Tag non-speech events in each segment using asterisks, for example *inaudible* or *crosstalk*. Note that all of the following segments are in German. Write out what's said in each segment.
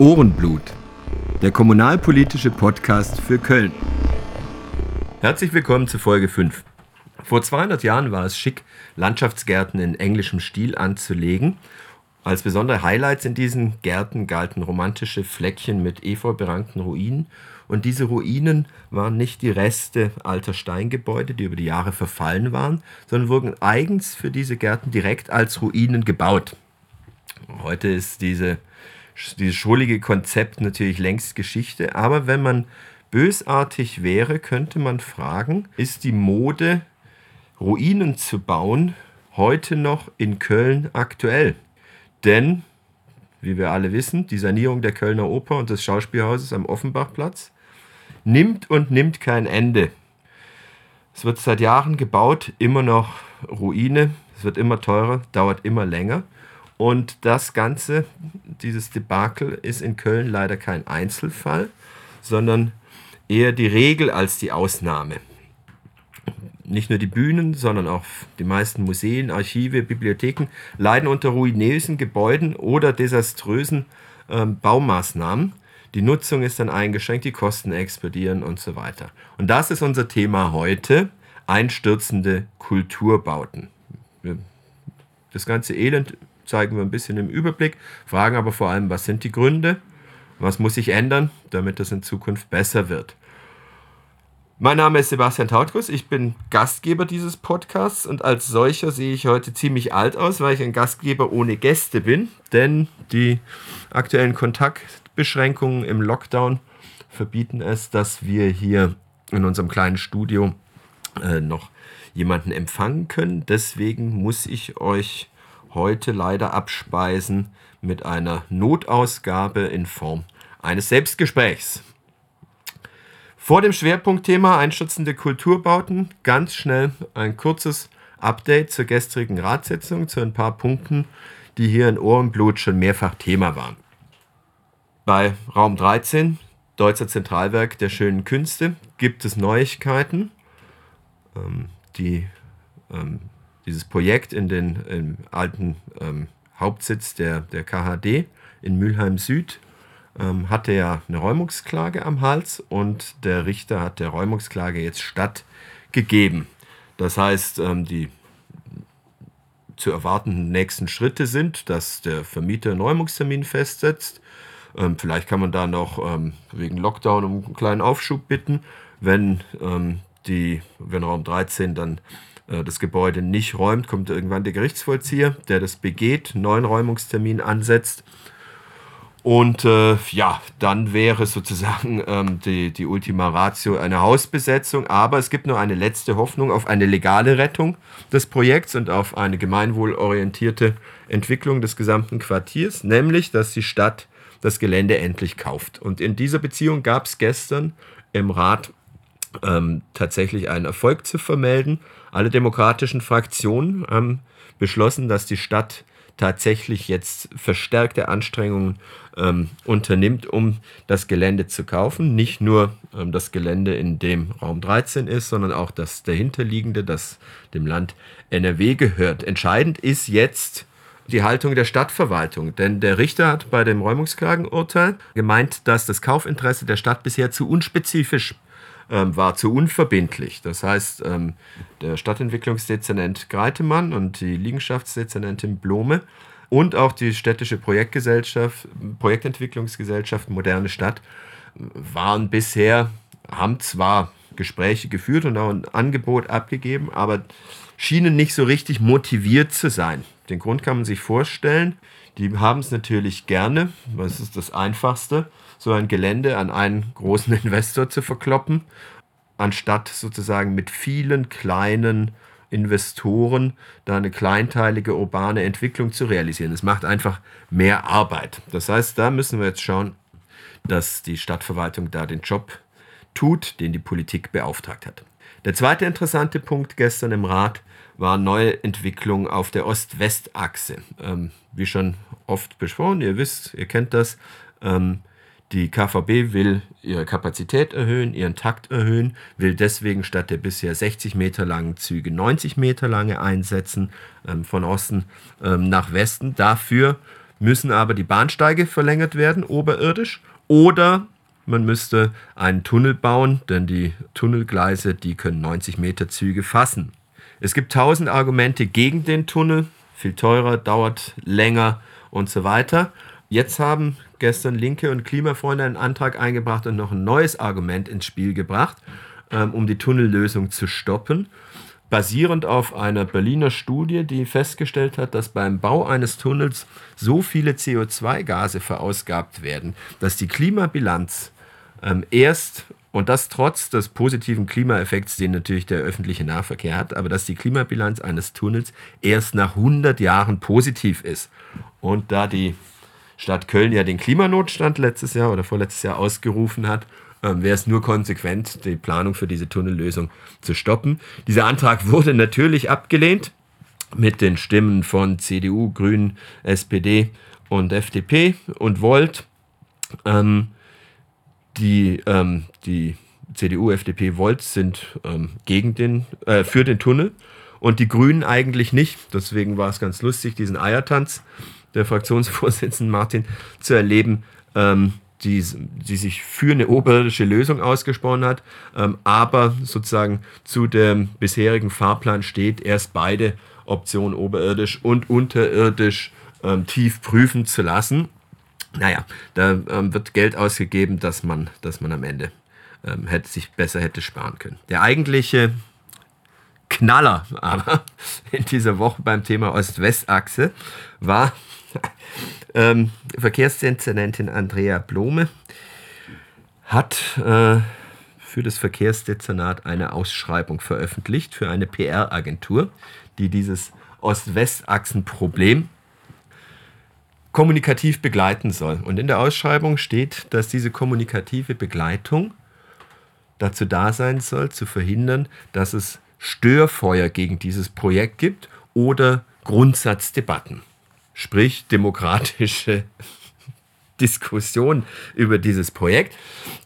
Ohrenblut, der kommunalpolitische Podcast für Köln. Herzlich willkommen zu Folge 5. Vor 200 Jahren war es schick, Landschaftsgärten in englischem Stil anzulegen. Als besondere Highlights in diesen Gärten galten romantische Fleckchen mit efeu berankten Ruinen. Und diese Ruinen waren nicht die Reste alter Steingebäude, die über die Jahre verfallen waren, sondern wurden eigens für diese Gärten direkt als Ruinen gebaut. Heute ist diese dieses schrullige Konzept natürlich längst Geschichte. Aber wenn man bösartig wäre, könnte man fragen, ist die Mode, Ruinen zu bauen, heute noch in Köln aktuell? Denn, wie wir alle wissen, die Sanierung der Kölner Oper und des Schauspielhauses am Offenbachplatz nimmt und nimmt kein Ende. Es wird seit Jahren gebaut, immer noch Ruine, es wird immer teurer, dauert immer länger. Und das Ganze, dieses Debakel, ist in Köln leider kein Einzelfall, sondern eher die Regel als die Ausnahme. Nicht nur die Bühnen, sondern auch die meisten Museen, Archive, Bibliotheken leiden unter ruinösen Gebäuden oder desaströsen ähm, Baumaßnahmen. Die Nutzung ist dann eingeschränkt, die Kosten explodieren und so weiter. Und das ist unser Thema heute, einstürzende Kulturbauten. Das ganze Elend zeigen wir ein bisschen im Überblick, fragen aber vor allem, was sind die Gründe, was muss sich ändern, damit es in Zukunft besser wird. Mein Name ist Sebastian Tautkus, ich bin Gastgeber dieses Podcasts und als solcher sehe ich heute ziemlich alt aus, weil ich ein Gastgeber ohne Gäste bin, denn die aktuellen Kontaktbeschränkungen im Lockdown verbieten es, dass wir hier in unserem kleinen Studio äh, noch jemanden empfangen können. Deswegen muss ich euch heute leider abspeisen mit einer Notausgabe in Form eines Selbstgesprächs. Vor dem Schwerpunktthema einschätzende Kulturbauten ganz schnell ein kurzes Update zur gestrigen Ratssitzung zu ein paar Punkten, die hier in Ohrenblut schon mehrfach Thema waren. Bei Raum 13, Deutscher Zentralwerk der schönen Künste, gibt es Neuigkeiten. Ähm, die ähm, dieses Projekt in den im alten ähm, Hauptsitz der, der KHD in Mülheim Süd ähm, hatte ja eine Räumungsklage am Hals und der Richter hat der Räumungsklage jetzt stattgegeben. Das heißt, ähm, die zu erwartenden nächsten Schritte sind, dass der Vermieter einen Räumungstermin festsetzt. Ähm, vielleicht kann man da noch ähm, wegen Lockdown um einen kleinen Aufschub bitten, wenn, ähm, die, wenn Raum 13 dann äh, das Gebäude nicht räumt, kommt irgendwann der Gerichtsvollzieher, der das begeht, neuen Räumungstermin ansetzt. Und äh, ja, dann wäre sozusagen *laughs* ähm, die, die Ultima Ratio eine Hausbesetzung. Aber es gibt nur eine letzte Hoffnung auf eine legale Rettung des Projekts und auf eine gemeinwohlorientierte Entwicklung des gesamten Quartiers, nämlich dass die Stadt das Gelände endlich kauft. Und in dieser Beziehung gab es gestern im Rat ähm, tatsächlich einen Erfolg zu vermelden. Alle demokratischen Fraktionen haben beschlossen, dass die Stadt tatsächlich jetzt verstärkte Anstrengungen ähm, unternimmt, um das Gelände zu kaufen. Nicht nur ähm, das Gelände, in dem Raum 13 ist, sondern auch das dahinterliegende, das dem Land NRW gehört. Entscheidend ist jetzt die Haltung der Stadtverwaltung, denn der Richter hat bei dem Räumungsklagenurteil gemeint, dass das Kaufinteresse der Stadt bisher zu unspezifisch ähm, war zu unverbindlich. Das heißt, ähm, der Stadtentwicklungsdezernent Greitemann und die Liegenschaftsdezernentin Blome und auch die städtische Projektgesellschaft, Projektentwicklungsgesellschaft Moderne Stadt waren bisher, haben zwar Gespräche geführt und auch ein Angebot abgegeben, aber schienen nicht so richtig motiviert zu sein. Den Grund kann man sich vorstellen. Die haben es natürlich gerne, das ist das Einfachste so ein Gelände an einen großen *laughs* Investor zu verkloppen, anstatt sozusagen mit vielen kleinen Investoren da eine kleinteilige urbane Entwicklung zu realisieren. Es macht einfach mehr Arbeit. Das heißt, da müssen wir jetzt schauen, dass die Stadtverwaltung da den Job tut, den die Politik beauftragt hat. Der zweite interessante Punkt gestern im Rat war neue Entwicklung auf der Ost-West-Achse. Ähm, wie schon oft besprochen, ihr wisst, ihr kennt das, ähm, die KVB will ihre Kapazität erhöhen, ihren Takt erhöhen, will deswegen statt der bisher 60 Meter langen Züge 90 Meter lange einsetzen, ähm, von Osten ähm, nach Westen. Dafür müssen aber die Bahnsteige verlängert werden, oberirdisch, oder man müsste einen Tunnel bauen, denn die Tunnelgleise, die können 90 Meter Züge fassen. Es gibt tausend Argumente gegen den Tunnel, viel teurer, dauert länger und so weiter. Jetzt haben gestern Linke und Klimafreunde einen Antrag eingebracht und noch ein neues Argument ins Spiel gebracht, ähm, um die Tunnellösung zu stoppen basierend auf einer Berliner Studie, die festgestellt hat, dass beim Bau eines Tunnels so viele CO2-Gase verausgabt werden, dass die Klimabilanz ähm, erst, und das trotz des positiven Klimaeffekts, den natürlich der öffentliche Nahverkehr hat, aber dass die Klimabilanz eines Tunnels erst nach 100 Jahren positiv ist. Und da die Stadt Köln ja den Klimanotstand letztes Jahr oder vorletztes Jahr ausgerufen hat ähm, wäre es nur konsequent, die Planung für diese Tunnellösung zu stoppen. Dieser Antrag wurde natürlich abgelehnt mit den Stimmen von CDU, Grünen, SPD und FDP und Volt. Ähm, die, ähm, die CDU, FDP, Volt sind ähm, gegen den, äh, für den Tunnel und die Grünen eigentlich nicht. Deswegen war es ganz lustig, diesen Eiertanz der Fraktionsvorsitzenden Martin zu erleben. Ähm, die, die sich für eine oberirdische Lösung ausgesprochen hat, ähm, aber sozusagen zu dem bisherigen Fahrplan steht, erst beide Optionen oberirdisch und unterirdisch ähm, tief prüfen zu lassen. Naja, da ähm, wird Geld ausgegeben, dass man, dass man am Ende ähm, hätte, sich besser hätte sparen können. Der eigentliche Knaller aber *laughs* in dieser Woche beim Thema Ost-West-Achse war *laughs* ähm, Verkehrsdezernentin Andrea Blome hat äh, für das Verkehrsdezernat eine Ausschreibung veröffentlicht für eine PR-Agentur, die dieses Ost-West-Achsen-Problem kommunikativ begleiten soll. Und in der Ausschreibung steht, dass diese kommunikative Begleitung dazu da sein soll, zu verhindern, dass es Störfeuer gegen dieses Projekt gibt oder Grundsatzdebatten sprich demokratische *laughs* Diskussion über dieses Projekt.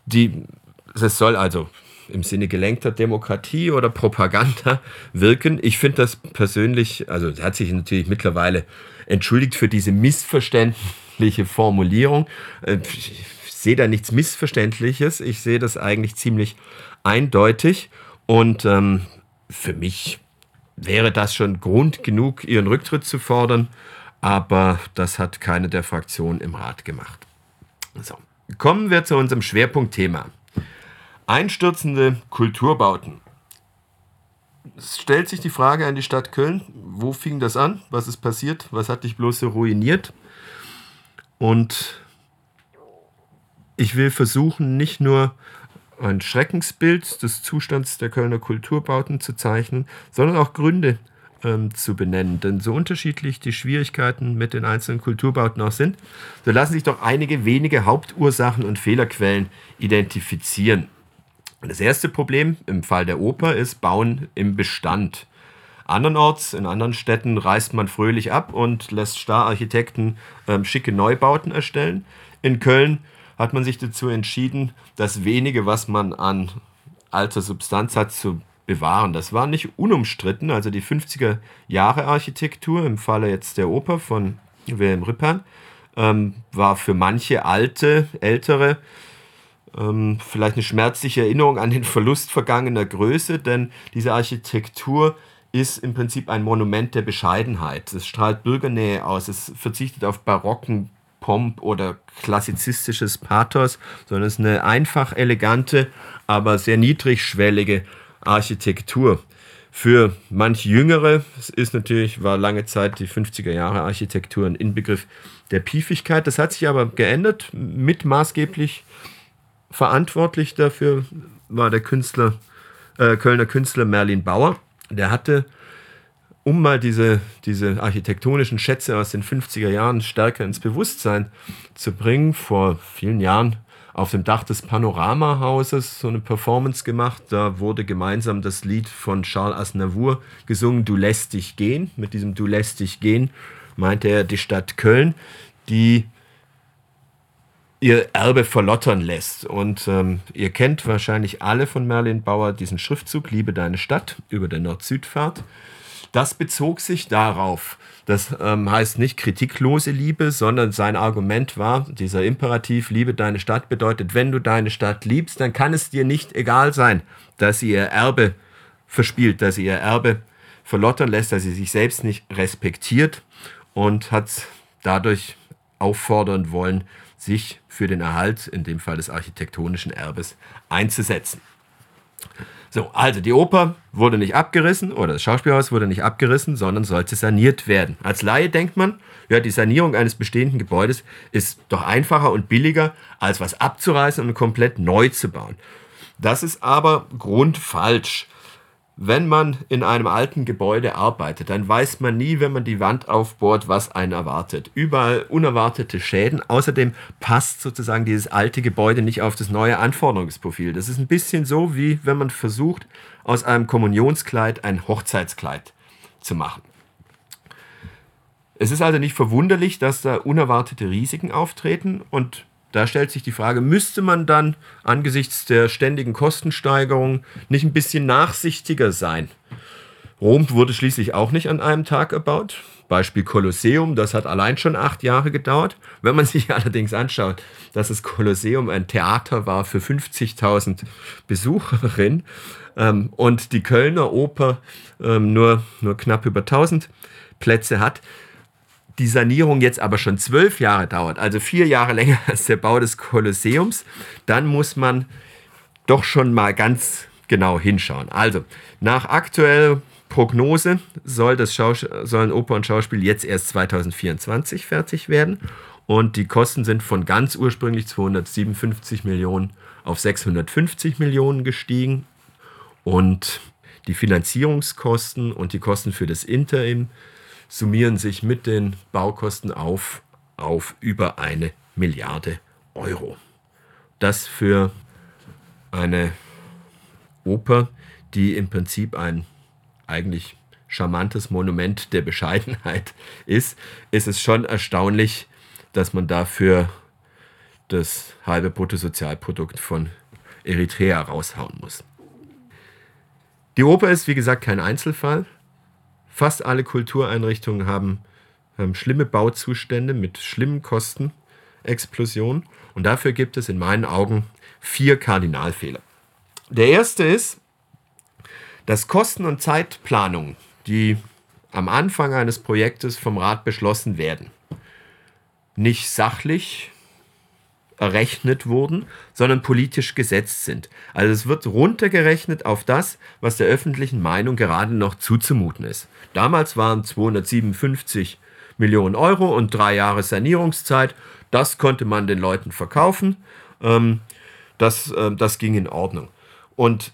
Die, das soll also im Sinne gelenkter Demokratie oder Propaganda *laughs* wirken. Ich finde das persönlich, also hat sich natürlich mittlerweile entschuldigt für diese missverständliche Formulierung. Äh, ich sehe da nichts Missverständliches. Ich sehe das eigentlich ziemlich eindeutig. Und ähm, für mich wäre das schon Grund genug, ihren Rücktritt zu fordern aber das hat keine der Fraktionen im Rat gemacht. So. Kommen wir zu unserem Schwerpunktthema. Einstürzende Kulturbauten. Es stellt sich die Frage an die Stadt Köln, wo fing das an? Was ist passiert? Was hat dich bloß so ruiniert? Und ich will versuchen, nicht nur ein Schreckensbild des Zustands der Kölner Kulturbauten zu zeichnen, sondern auch Gründe ähm, zu benennen. Denn so unterschiedlich die Schwierigkeiten mit den einzelnen Kulturbauten auch sind, so lassen sich doch einige wenige Hauptursachen und Fehlerquellen identifizieren. Das erste Problem im Fall der Oper ist Bauen im Bestand. Andernorts, in anderen Städten, reißt man fröhlich ab und lässt Stararchitekten ähm, schicke Neubauten erstellen. In Köln hat man sich dazu entschieden, das wenige, was man an alter Substanz hat, zu bewahren. Das war nicht unumstritten. Also die 50er Jahre Architektur im Falle jetzt der Oper von Wilhelm Rippern ähm, war für manche alte, ältere ähm, vielleicht eine schmerzliche Erinnerung an den Verlust vergangener Größe, denn diese Architektur ist im Prinzip ein Monument der Bescheidenheit. Es strahlt Bürgernähe aus, es verzichtet auf barocken Pomp oder klassizistisches Pathos, sondern es ist eine einfach elegante, aber sehr niedrigschwellige Architektur. Für manch Jüngere ist natürlich, war lange Zeit die 50er Jahre Architektur ein Inbegriff der Piefigkeit. Das hat sich aber geändert. Mit maßgeblich verantwortlich dafür war der Künstler, äh, Kölner Künstler Merlin Bauer. Der hatte, um mal diese, diese architektonischen Schätze aus den 50er Jahren stärker ins Bewusstsein zu bringen, vor vielen Jahren auf dem Dach des Panoramahauses so eine Performance gemacht. Da wurde gemeinsam das Lied von Charles Aznavour gesungen, Du lässt dich gehen. Mit diesem Du lässt dich gehen meinte er die Stadt Köln, die ihr Erbe verlottern lässt. Und ähm, ihr kennt wahrscheinlich alle von Merlin Bauer diesen Schriftzug Liebe deine Stadt über der Nord-Süd-Fahrt. Das bezog sich darauf, das ähm, heißt nicht kritiklose Liebe, sondern sein Argument war, dieser Imperativ, liebe deine Stadt, bedeutet, wenn du deine Stadt liebst, dann kann es dir nicht egal sein, dass sie ihr Erbe verspielt, dass sie ihr Erbe verlottern lässt, dass sie sich selbst nicht respektiert und hat dadurch auffordern wollen, sich für den Erhalt, in dem Fall des architektonischen Erbes, einzusetzen. So, also die Oper wurde nicht abgerissen oder das Schauspielhaus wurde nicht abgerissen, sondern sollte saniert werden. Als Laie denkt man, ja, die Sanierung eines bestehenden Gebäudes ist doch einfacher und billiger, als was abzureißen und komplett neu zu bauen. Das ist aber grundfalsch. Wenn man in einem alten Gebäude arbeitet, dann weiß man nie, wenn man die Wand aufbohrt, was einen erwartet. Überall unerwartete Schäden. Außerdem passt sozusagen dieses alte Gebäude nicht auf das neue Anforderungsprofil. Das ist ein bisschen so, wie wenn man versucht, aus einem Kommunionskleid ein Hochzeitskleid zu machen. Es ist also nicht verwunderlich, dass da unerwartete Risiken auftreten und da stellt sich die Frage, müsste man dann angesichts der ständigen Kostensteigerung nicht ein bisschen nachsichtiger sein? Rom wurde schließlich auch nicht an einem Tag erbaut. Beispiel Kolosseum, das hat allein schon acht Jahre gedauert. Wenn man *laughs* sich allerdings anschaut, dass das Kolosseum ein Theater war für 50.000 Besucherinnen ähm, und die Kölner Oper ähm, nur, nur knapp über 1000 Plätze hat, die Sanierung jetzt aber schon zwölf Jahre dauert, also vier Jahre *laughs* länger als der Bau des Kolosseums, dann muss man doch schon mal ganz genau hinschauen. Also, nach aktueller Prognose soll das sollen Oper und Schauspiel jetzt erst 2024 fertig werden. Und die Kosten sind von ganz ursprünglich 257 Millionen auf 650 Millionen gestiegen. Und die Finanzierungskosten und die Kosten für das Interim summieren sich mit den Baukosten auf auf über eine Milliarde Euro. Das für eine Oper, die im Prinzip ein eigentlich charmantes Monument der Bescheidenheit *laughs* ist, ist es schon erstaunlich, dass man dafür das halbe Bruttosozialprodukt von Eritrea raushauen muss. Die Oper ist, wie gesagt, kein Einzelfall. Fast alle Kultureinrichtungen haben, haben schlimme Bauzustände mit schlimmen Kostenexplosionen. Und dafür gibt es in meinen Augen vier Kardinalfehler. Der erste ist, dass Kosten- und Zeitplanungen, die am Anfang eines Projektes vom Rat beschlossen werden, nicht sachlich errechnet wurden, sondern politisch gesetzt sind. Also es wird runtergerechnet auf das, was der öffentlichen Meinung gerade noch zuzumuten ist. Damals waren 257 Millionen Euro und drei Jahre Sanierungszeit. Das konnte man den Leuten verkaufen. Ähm, das, äh, das ging in Ordnung. Und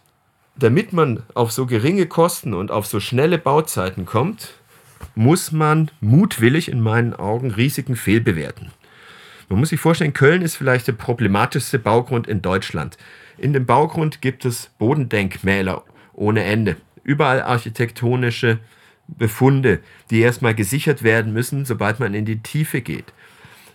damit man auf so geringe Kosten und auf so schnelle Bauzeiten kommt, muss man mutwillig in meinen Augen Risiken fehlbewerten. Man muss sich vorstellen, Köln ist vielleicht der problematischste Baugrund in Deutschland. In dem Baugrund gibt es Bodendenkmäler ohne Ende. Überall architektonische Befunde, die erstmal gesichert werden müssen, sobald man in die Tiefe geht.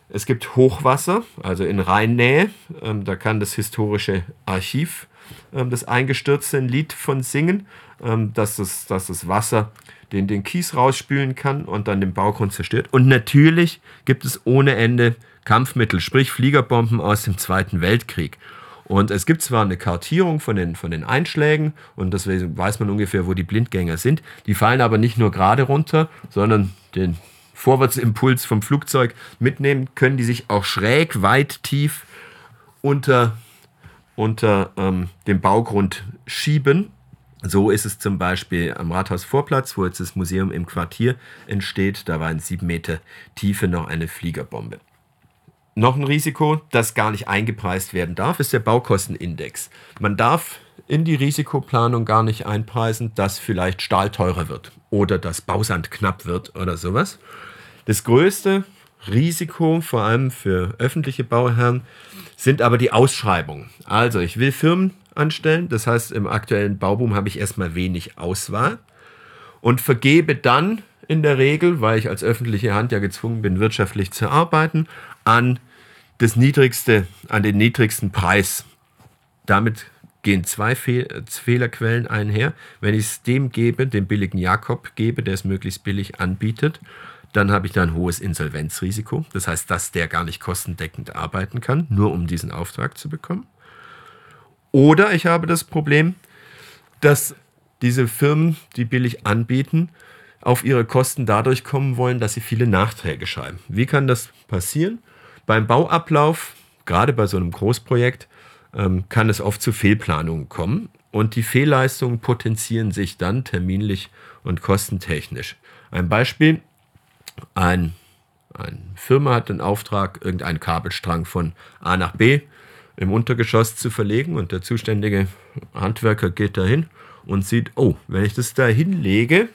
Es gibt Hochwasser, also in Rheinnähe. Ähm, da kann das historische Archiv ähm, das eingestürzte Lied von singen, ähm, dass, das, dass das Wasser den, den Kies rausspülen kann und dann den Baugrund zerstört. Und natürlich gibt es ohne Ende Kampfmittel, sprich Fliegerbomben aus dem Zweiten Weltkrieg. Und es gibt zwar eine Kartierung von den, von den Einschlägen und deswegen weiß man ungefähr, wo die Blindgänger sind. Die fallen aber nicht nur gerade runter, sondern den Vorwärtsimpuls vom Flugzeug mitnehmen, können die sich auch schräg, weit, tief unter, unter ähm, dem Baugrund schieben. So ist es zum Beispiel am Rathausvorplatz, wo jetzt das Museum im Quartier entsteht. Da war in sieben Meter Tiefe noch eine Fliegerbombe. Noch ein Risiko, das gar nicht eingepreist werden darf, ist der Baukostenindex. Man darf in die Risikoplanung gar nicht einpreisen, dass vielleicht Stahl teurer wird oder dass Bausand knapp wird oder sowas. Das größte Risiko, vor allem für öffentliche Bauherren, sind aber die Ausschreibungen. Also ich will Firmen anstellen, das heißt im aktuellen Bauboom habe ich erstmal wenig Auswahl und vergebe dann in der Regel, weil ich als öffentliche Hand ja gezwungen bin, wirtschaftlich zu arbeiten, an das niedrigste, an den niedrigsten Preis. Damit gehen zwei Fehl Fehlerquellen einher. Wenn ich es dem gebe, dem billigen Jakob gebe, der es möglichst billig anbietet, dann habe ich da ein hohes Insolvenzrisiko. Das heißt, dass der gar nicht kostendeckend arbeiten kann, nur um diesen Auftrag zu bekommen. Oder ich habe das Problem, dass diese Firmen, die billig anbieten, auf ihre Kosten dadurch kommen wollen, dass sie viele Nachträge schreiben. Wie kann das passieren? Beim Bauablauf, gerade bei so einem Großprojekt, ähm, kann es oft zu Fehlplanungen kommen und die Fehlleistungen potenzieren sich dann terminlich und kostentechnisch. Ein Beispiel, ein, eine Firma hat den Auftrag, irgendeinen Kabelstrang von A nach B im Untergeschoss zu verlegen und der zuständige Handwerker geht dahin und sieht, oh, wenn ich das da hinlege,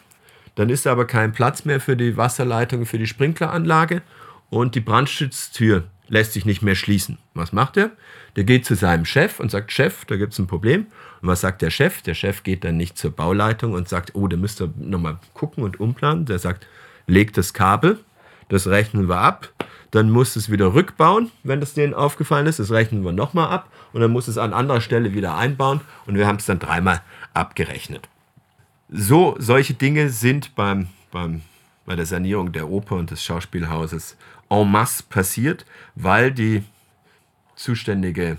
dann ist da aber kein Platz mehr für die Wasserleitung, für die Sprinkleranlage und die Brandschutztür lässt sich nicht mehr schließen. Was macht er? Der geht zu seinem Chef und sagt, Chef, da gibt es ein Problem. Und was sagt der Chef? Der Chef geht dann nicht zur Bauleitung und sagt, oh, da müsst ihr nochmal gucken und umplanen. Der sagt, legt das Kabel, das rechnen wir ab. Dann muss es wieder rückbauen, wenn das denen aufgefallen ist. Das rechnen wir nochmal ab. Und dann muss es an anderer Stelle wieder einbauen. Und wir haben es dann dreimal abgerechnet. So, solche Dinge sind beim, beim, bei der Sanierung der Oper und des Schauspielhauses en masse passiert, weil die zuständige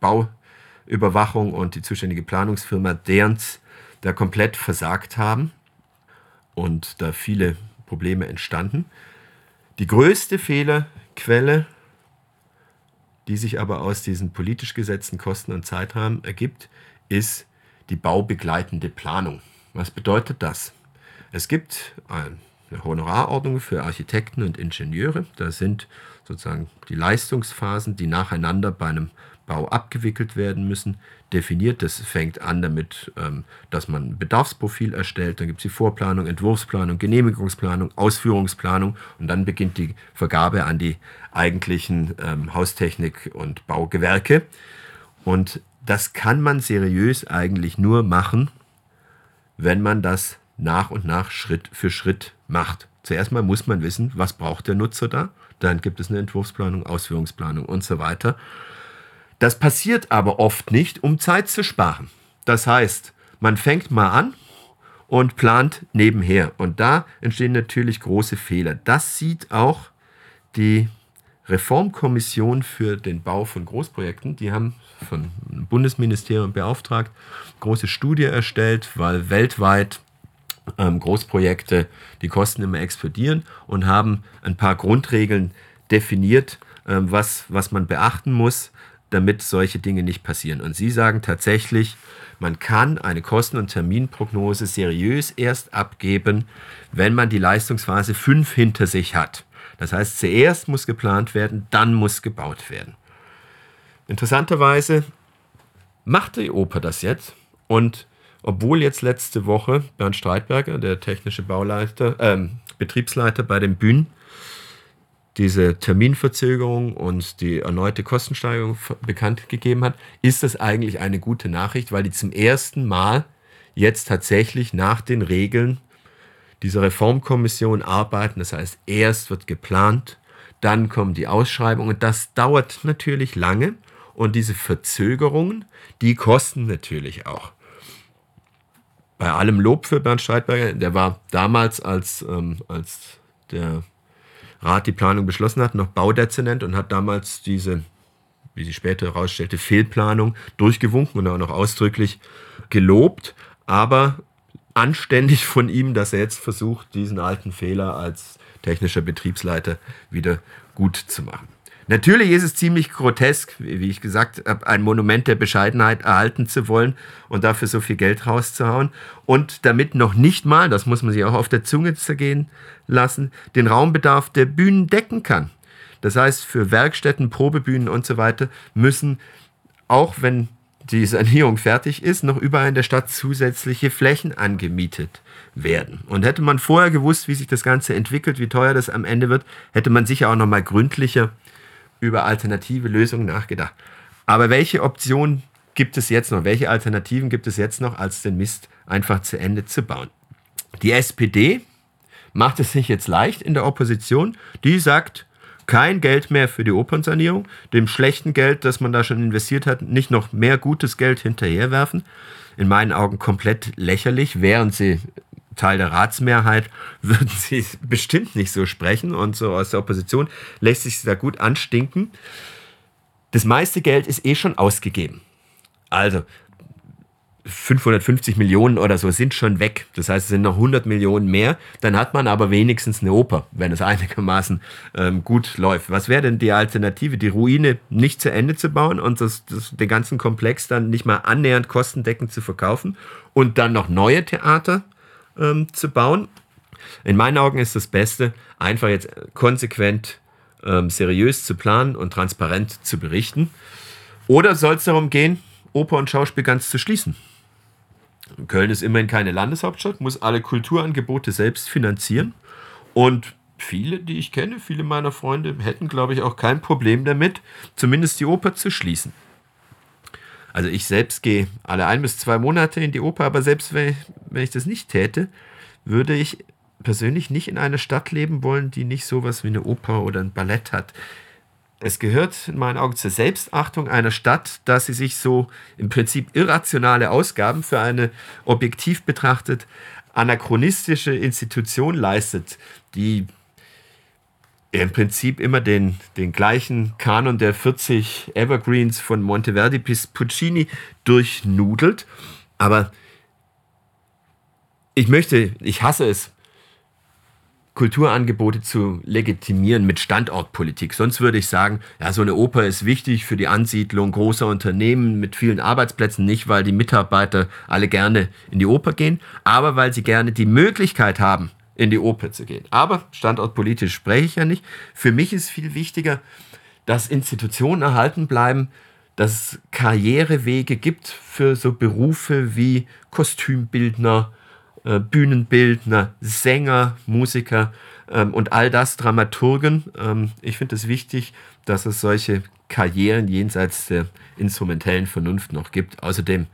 Bauüberwachung und die zuständige Planungsfirma Derns da komplett versagt haben und da viele Probleme entstanden. Die größte Fehlerquelle, die sich aber aus diesen politisch gesetzten Kosten und Zeitrahmen ergibt, ist die baubegleitende Planung. Was bedeutet das? Es gibt eine Honorarordnung für Architekten und Ingenieure. Da sind sozusagen die Leistungsphasen, die nacheinander bei einem Bau abgewickelt werden müssen, definiert. Das fängt an damit, ähm, dass man ein Bedarfsprofil erstellt. Dann gibt es die Vorplanung, Entwurfsplanung, Genehmigungsplanung, Ausführungsplanung und dann beginnt die Vergabe an die eigentlichen ähm, Haustechnik- und Baugewerke. Und das kann man seriös eigentlich nur machen, wenn man das nach und nach Schritt für Schritt macht. Zuerst mal muss man wissen, was braucht der Nutzer da. Dann gibt es eine Entwurfsplanung, Ausführungsplanung und so weiter. Das passiert aber oft nicht, um Zeit zu sparen. Das heißt, man fängt mal an und plant nebenher. Und da entstehen natürlich große Fehler. Das sieht auch die Reformkommission für den Bau von Großprojekten. Die haben von Bundesministerium beauftragt, große Studie erstellt, weil weltweit Großprojekte die Kosten immer explodieren und haben ein paar Grundregeln definiert, ähm, was, was man beachten muss, damit solche Dinge nicht passieren. Und sie sagen tatsächlich, man kann eine Kosten- und Terminprognose seriös erst abgeben, wenn man die Leistungsphase 5 hinter sich hat. Das heißt, zuerst muss geplant werden, dann muss gebaut werden. Interessanterweise macht die Oper das jetzt und obwohl jetzt letzte Woche Bernd Streitberger, der technische Bauleiter, äh, Betriebsleiter bei den Bühnen, diese Terminverzögerung und die erneute Kostensteigerung bekannt gegeben hat, ist das eigentlich eine gute Nachricht, weil die zum ersten Mal jetzt tatsächlich nach den Regeln dieser Reformkommission arbeiten. Das heißt, erst wird geplant, dann kommen die Ausschreibungen. Das dauert natürlich lange. Und diese Verzögerungen, die kosten natürlich auch. Bei allem Lob für Bernd Streitberger, der war damals, als, ähm, als der Rat die Planung beschlossen hat, noch Baudezernent und hat damals diese, wie sie später herausstellte, Fehlplanung durchgewunken und auch noch ausdrücklich gelobt. Aber anständig von ihm, dass er jetzt versucht, diesen alten Fehler als technischer Betriebsleiter wieder gut zu machen. Natürlich ist es ziemlich grotesk, wie ich gesagt habe, ein Monument der Bescheidenheit erhalten zu wollen und dafür so viel Geld rauszuhauen und damit noch nicht mal, das muss man sich auch auf der Zunge zergehen lassen, den Raumbedarf der Bühnen decken kann. Das heißt, für Werkstätten, Probebühnen und so weiter müssen, auch wenn die Sanierung fertig ist, noch überall in der Stadt zusätzliche Flächen angemietet werden. Und hätte man vorher gewusst, wie sich das Ganze entwickelt, wie teuer das am Ende wird, hätte man sicher auch noch mal gründlicher über alternative Lösungen nachgedacht. Aber welche Option gibt es jetzt noch? Welche Alternativen gibt es jetzt noch, als den Mist einfach zu Ende zu bauen? Die SPD macht es sich jetzt leicht in der Opposition. Die sagt, kein Geld mehr für die Opernsanierung, dem schlechten Geld, das man da schon investiert hat, nicht noch mehr gutes Geld hinterherwerfen. In meinen Augen komplett lächerlich, während sie Teil der Ratsmehrheit, *laughs* würden sie bestimmt nicht so sprechen und so aus der Opposition lässt sich da gut anstinken. Das meiste Geld ist eh schon ausgegeben. Also 550 Millionen oder so sind schon weg. Das heißt, es sind noch 100 Millionen mehr. Dann hat man aber wenigstens eine Oper, wenn es *laughs* einigermaßen ähm, gut läuft. Was wäre denn die Alternative? Die Ruine nicht zu Ende zu bauen und das, das, den ganzen Komplex dann nicht mal annähernd kostendeckend zu verkaufen und dann noch neue Theater ähm, zu bauen? In meinen Augen ist das Beste, einfach jetzt konsequent ähm, seriös zu planen und transparent zu berichten. Oder soll es darum gehen, Oper und Schauspiel ganz zu schließen? Köln ist immerhin keine Landeshauptstadt, muss alle Kulturangebote selbst finanzieren. Und viele, die ich kenne, viele meiner Freunde, hätten, glaube ich, auch kein Problem damit, zumindest die Oper zu schließen. Also ich selbst gehe alle ein bis zwei Monate in die Oper, aber selbst wenn ich, wenn ich das nicht täte, würde ich persönlich nicht in einer Stadt leben wollen, die nicht sowas wie eine Oper oder ein Ballett hat. Es gehört in meinen Augen zur Selbstachtung einer Stadt, dass sie sich so im Prinzip irrationale Ausgaben für eine objektiv betrachtet anachronistische Institution leistet, die im Prinzip immer den, den gleichen Kanon der 40 Evergreens von Monteverdi bis Puccini durchnudelt. Aber ich möchte, ich hasse es, Kulturangebote zu legitimieren mit Standortpolitik. Sonst würde ich sagen, ja, so eine Oper ist wichtig für die Ansiedlung großer Unternehmen mit vielen Arbeitsplätzen, nicht weil die Mitarbeiter alle gerne in die Oper gehen, aber weil sie gerne die Möglichkeit haben, in die Oper zu gehen. Aber standortpolitisch spreche ich ja nicht. Für mich ist viel wichtiger, dass Institutionen erhalten bleiben, dass es Karrierewege gibt für so Berufe wie Kostümbildner, äh, Bühnenbildner, Sänger, Musiker ähm, und all das Dramaturgen. Ähm, ich finde es wichtig, dass es solche Karrieren jenseits der instrumentellen Vernunft noch gibt. Außerdem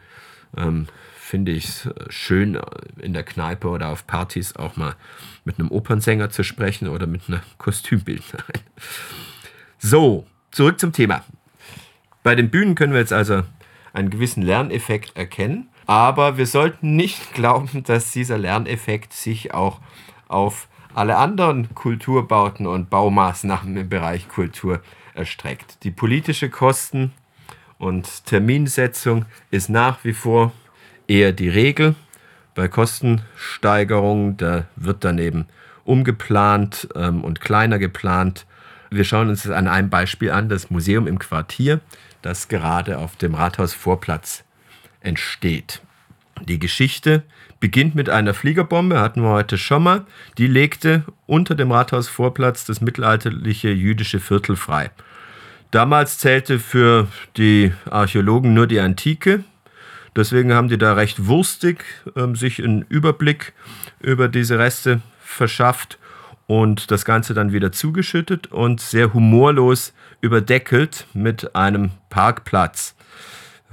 ähm, finde ich es äh, schön, äh, in der Kneipe oder auf Partys auch mal mit einem Opernsänger zu sprechen oder mit einer Kostümbildnerin. So, zurück zum Thema. Bei den Bühnen können wir jetzt also einen gewissen Lerneffekt erkennen. Aber wir sollten nicht *laughs* glauben, dass dieser Lerneffekt sich auch auf alle anderen Kulturbauten und Baumaßnahmen im Bereich Kultur erstreckt. Die politische Kosten- und Terminsetzung ist nach wie vor eher die Regel. Bei Kostensteigerungen, da wird dann eben umgeplant ähm, und kleiner geplant. Wir schauen uns an einem Beispiel an, das Museum im Quartier, das gerade auf dem Rathausvorplatz entsteht. Die Geschichte beginnt mit einer Fliegerbombe, hatten wir heute schon mal. Die legte unter dem Rathausvorplatz das mittelalterliche jüdische Viertel frei. Damals zählte für die Archäologen nur die Antike. Deswegen haben die da recht wurstig äh, sich einen Überblick über diese Reste verschafft und das Ganze dann wieder zugeschüttet und sehr humorlos überdeckelt mit einem Parkplatz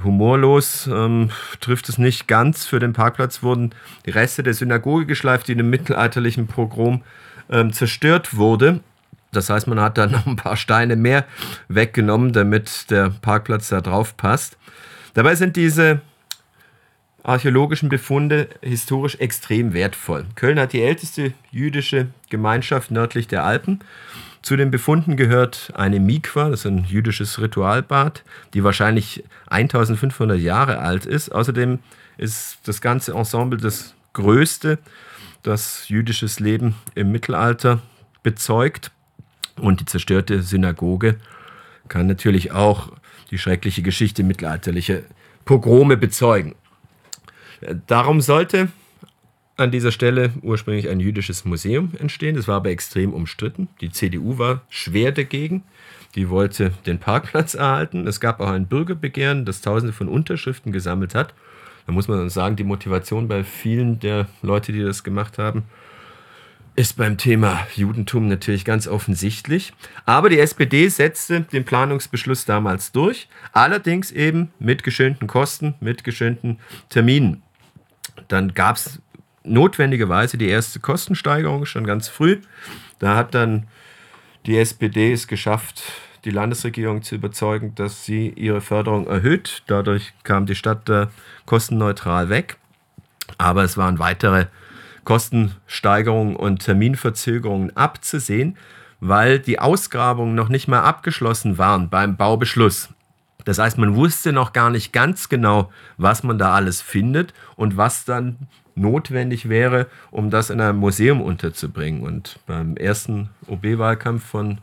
humorlos ähm, trifft es nicht ganz. Für den Parkplatz wurden die Reste der Synagoge geschleift, die in einem mittelalterlichen Pogrom ähm, zerstört wurde. Das heißt, man hat da *laughs* noch ein paar Steine mehr weggenommen, damit der Parkplatz da drauf passt. Dabei sind diese archäologischen Befunde historisch extrem wertvoll. Köln hat die älteste jüdische Gemeinschaft nördlich der Alpen zu den Befunden gehört eine Mikwa, das ist ein jüdisches Ritualbad, die wahrscheinlich 1500 Jahre alt ist. Außerdem ist das ganze Ensemble das größte, das jüdisches Leben im Mittelalter bezeugt. Und die zerstörte Synagoge kann natürlich auch die schreckliche Geschichte mittelalterlicher Pogrome bezeugen. Darum sollte an dieser Stelle ursprünglich ein jüdisches Museum entstehen. Das war aber extrem umstritten. Die CDU war schwer dagegen. Die wollte den Parkplatz erhalten. Es gab auch ein Bürgerbegehren, das Tausende von Unterschriften gesammelt hat. Da muss man sagen, die Motivation bei vielen der Leute, die das gemacht haben, ist beim Thema Judentum natürlich ganz offensichtlich. Aber die SPD setzte den Planungsbeschluss damals durch, allerdings eben mit geschönten Kosten, mit geschönten Terminen. Dann gab es notwendigerweise die erste Kostensteigerung schon ganz früh. Da hat dann Die SPD ist geschafft, die Landesregierung zu überzeugen, dass sie ihre Förderung erhöht. Dadurch kam die Stadt äh, kostenneutral weg. Aber es waren weitere Kostensteigerungen und Terminverzögerungen abzusehen, weil die Ausgrabungen noch nicht mal abgeschlossen waren beim Baubeschluss. Das heißt, man wusste noch gar nicht ganz genau, was man da alles findet und was dann notwendig wäre, um das in einem Museum unterzubringen. Und beim ersten OB-Wahlkampf von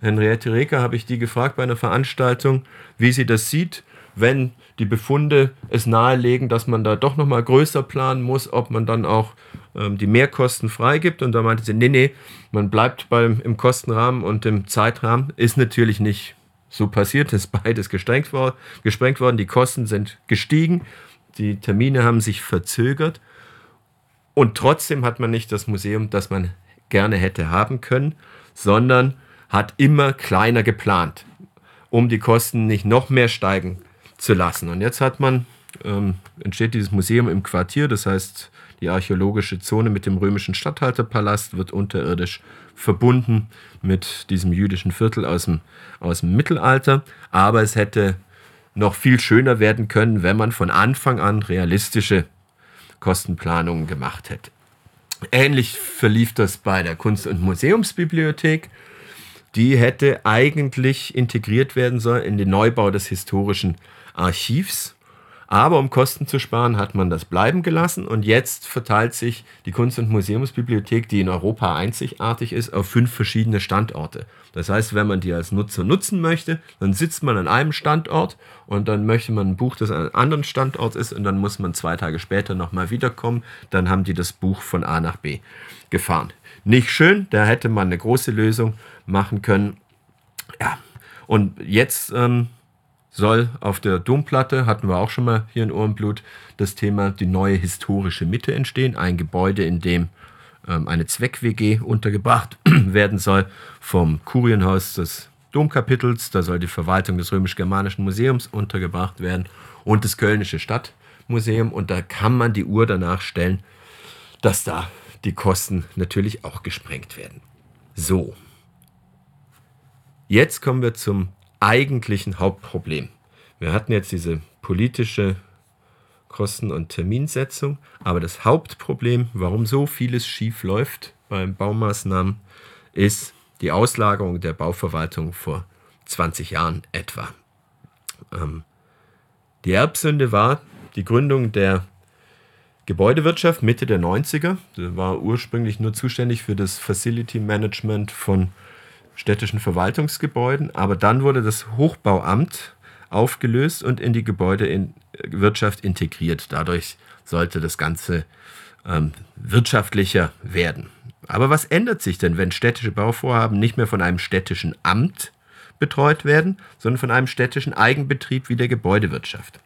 Henriette Reker habe ich die gefragt bei einer Veranstaltung, wie sie das sieht, wenn die Befunde es nahelegen, dass man da doch nochmal größer planen muss, ob man dann auch ähm, die Mehrkosten freigibt. Und da meinte sie, nee, nee, man bleibt beim, im Kostenrahmen und im Zeitrahmen. Ist natürlich nicht so passiert, ist beides gesprengt, war, gesprengt worden. Die Kosten sind gestiegen, die Termine haben sich verzögert. Und trotzdem hat man nicht das Museum, das man gerne hätte haben können, sondern hat immer kleiner geplant, um die Kosten nicht noch mehr steigen zu lassen. Und jetzt hat man, ähm, entsteht dieses Museum im Quartier, das heißt, die archäologische Zone mit dem römischen Statthalterpalast wird unterirdisch verbunden mit diesem jüdischen Viertel aus dem, aus dem Mittelalter. Aber es hätte noch viel schöner werden können, wenn man von Anfang an realistische Kostenplanungen gemacht hätte. Ähnlich verlief das bei der Kunst- und Museumsbibliothek. Die hätte eigentlich integriert werden sollen in den Neubau des historischen Archivs. Aber um Kosten zu sparen, hat man das bleiben gelassen und jetzt verteilt sich die Kunst- und Museumsbibliothek, die in Europa einzigartig ist, auf fünf verschiedene Standorte. Das heißt, wenn man die als Nutzer nutzen möchte, dann sitzt man an einem Standort und dann möchte man ein Buch, das an einem anderen Standort ist und dann muss man zwei Tage später nochmal wiederkommen. Dann haben die das Buch von A nach B gefahren. Nicht schön, da hätte man eine große Lösung machen können. Ja, und jetzt ähm, soll auf der Domplatte, hatten wir auch schon mal hier in Ohrenblut, das Thema die neue historische Mitte entstehen. Ein Gebäude, in dem ähm, eine Zweck-WG untergebracht *clears throat* werden soll vom Kurienhaus des Domkapitels. Da soll die Verwaltung des römisch-germanischen Museums untergebracht werden und das Kölnische Stadtmuseum. Und da kann man die Uhr danach stellen, dass da die Kosten natürlich auch gesprengt werden. So. Jetzt kommen wir zum eigentlichen Hauptproblem. Wir hatten jetzt diese politische Kosten- und Terminsetzung, aber das Hauptproblem, warum so vieles schief läuft beim Baumaßnahmen, ist die Auslagerung der Bauverwaltung vor 20 Jahren etwa. Ähm, die Erbsünde war die Gründung der Gebäudewirtschaft Mitte der 90er. Sie war ursprünglich nur zuständig für das Facility Management von städtischen Verwaltungsgebäuden, aber dann wurde das Hochbauamt aufgelöst und in die Gebäudewirtschaft integriert. Dadurch sollte das Ganze ähm, wirtschaftlicher werden. Aber was ändert sich denn, wenn städtische Bauvorhaben nicht mehr von einem städtischen Amt betreut werden, sondern von einem städtischen Eigenbetrieb wie der Gebäudewirtschaft?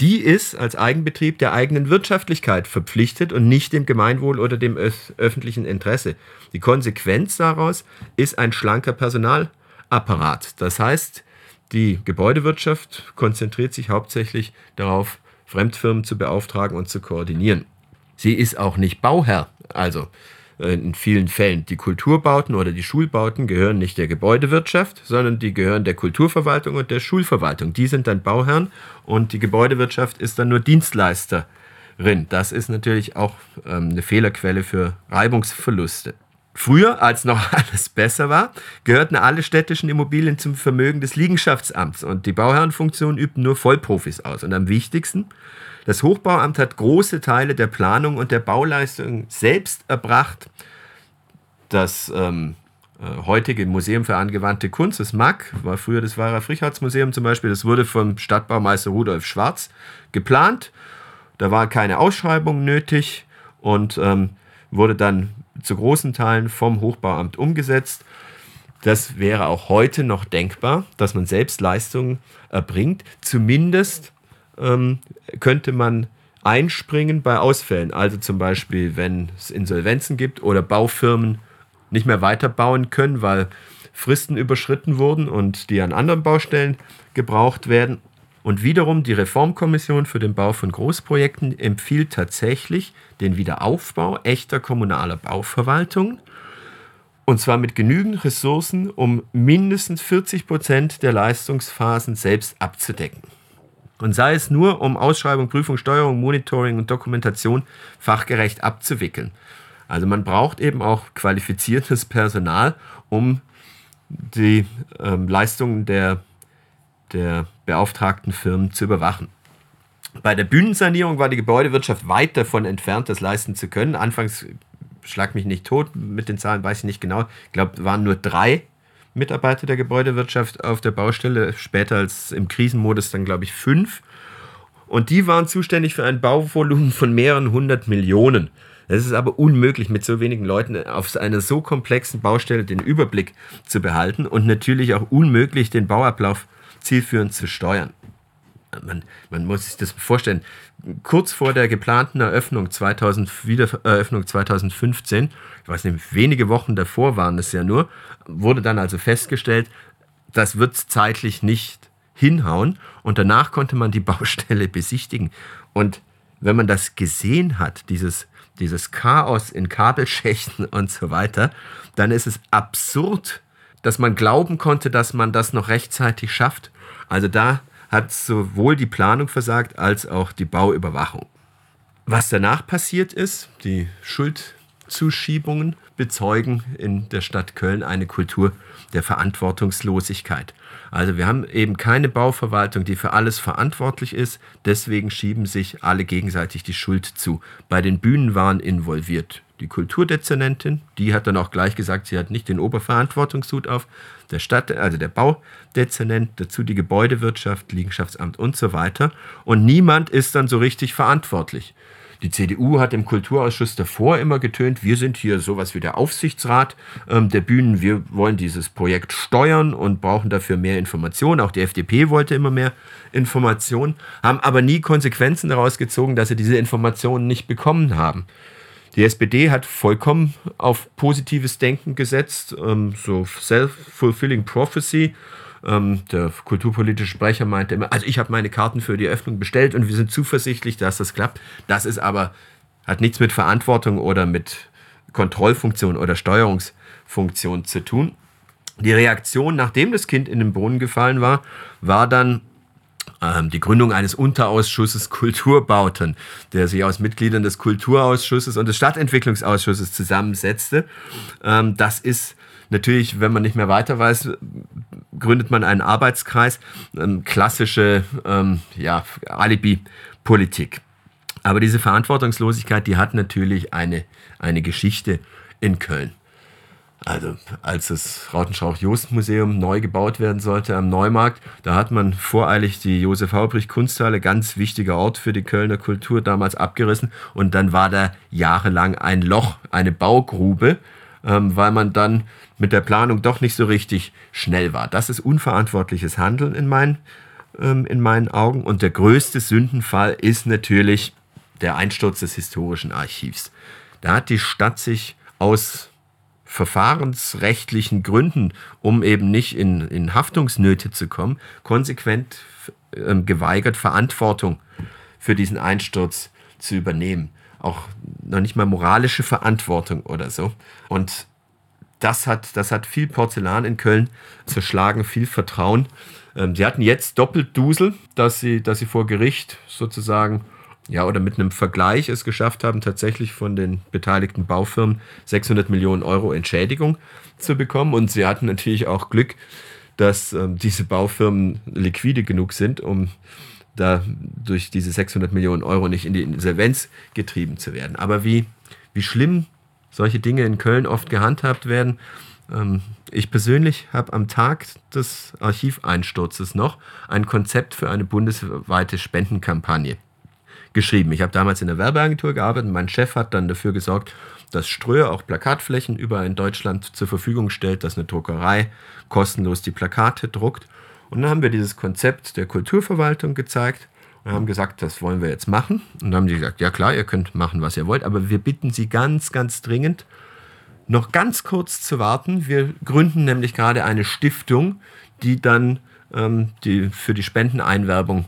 Die ist als Eigenbetrieb der eigenen Wirtschaftlichkeit verpflichtet und nicht dem Gemeinwohl oder dem öffentlichen Interesse. Die Konsequenz daraus ist ein schlanker Personalapparat. Das heißt, die Gebäudewirtschaft konzentriert sich hauptsächlich darauf, Fremdfirmen zu beauftragen und zu koordinieren. Sie ist auch nicht Bauherr. Also in vielen Fällen. Die Kulturbauten oder die Schulbauten gehören nicht der Gebäudewirtschaft, sondern die gehören der Kulturverwaltung und der Schulverwaltung. Die sind dann Bauherren und die Gebäudewirtschaft ist dann nur Dienstleisterin. Das ist natürlich auch ähm, eine Fehlerquelle für Reibungsverluste. Früher, als noch *laughs* alles besser war, gehörten alle städtischen Immobilien zum Vermögen des Liegenschaftsamts und die Bauherrenfunktion übten nur Vollprofis aus. Und am wichtigsten, das Hochbauamt hat große Teile der Planung und der Bauleistung selbst erbracht. Das ähm, äh, heutige Museum für angewandte Kunst, das MAG, war früher das Weiher Frichharts-Museum zum Beispiel, das wurde vom Stadtbaumeister Rudolf Schwarz geplant. Da war keine Ausschreibung nötig und ähm, wurde dann zu großen Teilen vom Hochbauamt umgesetzt. Das wäre auch heute noch denkbar, dass man selbst Leistungen erbringt, zumindest ähm, könnte man einspringen bei Ausfällen. Also zum Beispiel, wenn es Insolvenzen gibt oder Baufirmen nicht mehr weiterbauen können, weil Fristen überschritten wurden und die an anderen Baustellen gebraucht werden. Und wiederum die Reformkommission für den Bau von Großprojekten empfiehlt tatsächlich den Wiederaufbau echter kommunaler Bauverwaltung Und zwar mit genügend Ressourcen, um mindestens 40 Prozent der Leistungsphasen selbst abzudecken. Und sei es nur, um Ausschreibung, Prüfung, Steuerung, Monitoring und Dokumentation fachgerecht abzuwickeln. Also man braucht eben auch qualifiziertes Personal, um die ähm, Leistungen der, der beauftragten Firmen zu überwachen. Bei der Bühnensanierung war die Gebäudewirtschaft weit davon entfernt, das leisten zu können. Anfangs, schlag mich nicht tot, mit den Zahlen weiß ich nicht genau, ich glaube, waren nur drei Mitarbeiter der Gebäudewirtschaft auf der Baustelle, später als im Krisenmodus dann, glaube ich, fünf. Und die waren zuständig für ein Bauvolumen von mehreren hundert Millionen. Es ist aber unmöglich, mit so wenigen Leuten auf einer so komplexen Baustelle den Überblick zu behalten und natürlich auch unmöglich, den Bauablauf zielführend zu steuern. Man, man muss sich das vorstellen. Kurz vor der geplanten Eröffnung, 2000, Wiedereröffnung 2015, ich weiß nicht, wenige Wochen davor waren es ja nur, wurde dann also festgestellt, das wird zeitlich nicht hinhauen. Und danach konnte man die *laughs* Baustelle besichtigen. Und wenn man das gesehen hat, dieses dieses Chaos in Kabelschächten *laughs* und so weiter, dann ist es absurd, dass man glauben konnte, dass man das noch rechtzeitig schafft. Also da hat sowohl die Planung versagt als auch die Bauüberwachung. Was danach passiert ist, die Schuldzuschiebungen bezeugen in der Stadt Köln eine Kultur der Verantwortungslosigkeit. Also wir haben eben keine Bauverwaltung, die für alles verantwortlich ist. Deswegen schieben sich alle gegenseitig die Schuld zu. Bei den Bühnen waren involviert die Kulturdezernentin, die hat dann auch gleich gesagt, sie hat nicht den Oberverantwortungshut auf, der Stadt, also der Baudezernent, dazu die Gebäudewirtschaft, Liegenschaftsamt und so weiter. Und niemand ist dann so richtig verantwortlich. Die CDU hat im Kulturausschuss davor immer getönt, wir sind hier sowas wie der Aufsichtsrat ähm, der Bühnen, wir wollen dieses Projekt steuern und brauchen dafür mehr Informationen. Auch die FDP wollte immer mehr Informationen, haben aber nie Konsequenzen daraus gezogen, dass sie diese Informationen nicht bekommen haben. Die SPD hat vollkommen auf positives Denken gesetzt, ähm, so self-fulfilling prophecy. Ähm, der kulturpolitische Sprecher meinte immer, also ich habe meine Karten für die Öffnung bestellt und wir sind zuversichtlich, dass das klappt. Das ist aber, hat nichts mit Verantwortung oder mit Kontrollfunktion oder Steuerungsfunktion zu tun. Die Reaktion, nachdem das Kind in den Brunnen gefallen war, war dann die Gründung eines Unterausschusses Kulturbauten, der sich aus Mitgliedern des Kulturausschusses und des Stadtentwicklungsausschusses zusammensetzte. Ähm, das ist natürlich, wenn man nicht mehr weiter weiß, gründet man einen Arbeitskreis, ähm, klassische ähm, ja, Alibi-Politik. Aber diese Verantwortungslosigkeit, die hat natürlich eine, eine Geschichte in Köln. Also als das Rautenstrauch-Jost-Museum neu gebaut werden sollte am Neumarkt, da hat man voreilig die Josef Haubrich Kunsthalle, ganz wichtiger Ort für die Kölner Kultur, damals abgerissen. Und dann war da jahrelang ein Loch, eine Baugrube, ähm, weil man dann mit der Planung doch nicht so richtig schnell war. Das ist unverantwortliches Handeln in meinen, ähm, in meinen Augen. Und der größte Sündenfall ist natürlich der Einsturz des historischen Archivs. Da hat die Stadt sich aus verfahrensrechtlichen Gründen, um eben nicht in, in Haftungsnöte zu kommen, konsequent ähm, geweigert, Verantwortung für diesen Einsturz zu übernehmen. Auch noch nicht mal moralische Verantwortung oder so. Und das hat, das hat viel Porzellan in Köln zerschlagen, viel Vertrauen. Ähm, sie hatten jetzt doppelt Dusel, dass sie, dass sie vor Gericht sozusagen ja, oder mit einem Vergleich es geschafft haben, tatsächlich von den beteiligten Baufirmen 600 Millionen Euro Entschädigung zu bekommen. Und sie hatten natürlich auch Glück, dass ähm, diese Baufirmen liquide genug sind, um da durch diese 600 Millionen Euro nicht in die Insolvenz getrieben zu werden. Aber wie, wie schlimm solche Dinge in Köln oft gehandhabt werden. Ähm, ich persönlich habe am Tag des Archiveinsturzes noch ein Konzept für eine bundesweite Spendenkampagne geschrieben. Ich habe damals in der Werbeagentur gearbeitet und mein Chef hat dann dafür gesorgt, dass Ströer auch Plakatflächen überall in Deutschland zur Verfügung stellt, dass eine Druckerei kostenlos die Plakate druckt. Und dann haben wir dieses Konzept der Kulturverwaltung gezeigt und haben gesagt, das wollen wir jetzt machen. Und dann haben die gesagt, ja klar, ihr könnt machen, was ihr wollt, aber wir bitten Sie ganz, ganz dringend, noch ganz kurz zu warten. Wir gründen nämlich gerade eine Stiftung, die dann ähm, die für die Spendeneinwerbung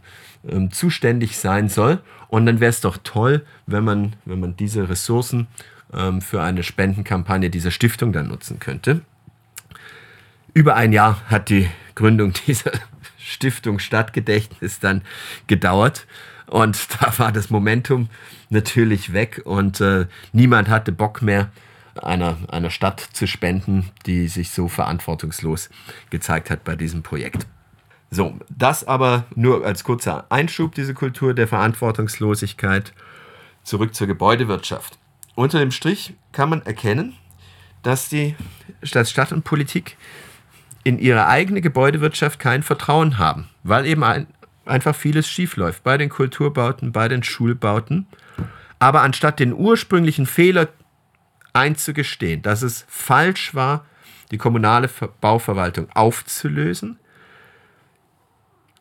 ähm, zuständig sein soll. Und dann wäre es doch toll, wenn man, wenn man diese Ressourcen ähm, für eine Spendenkampagne dieser Stiftung dann nutzen könnte. Über ein Jahr hat die Gründung *laughs* dieser Stiftung Stadtgedächtnis dann gedauert. Und *laughs* da war das Momentum natürlich weg und äh, niemand hatte Bock mehr, einer, einer Stadt zu spenden, die sich so verantwortungslos gezeigt hat bei diesem Projekt. So, das aber nur als kurzer Einschub, diese Kultur der Verantwortungslosigkeit. Zurück zur Gebäudewirtschaft. Unter dem Strich kann man erkennen, dass die Stadt, Stadt und Politik in ihre eigene Gebäudewirtschaft kein Vertrauen haben, weil eben ein, einfach vieles schiefläuft bei den Kulturbauten, bei den Schulbauten. Aber anstatt den ursprünglichen Fehler einzugestehen, dass es falsch war, die kommunale Bauverwaltung aufzulösen,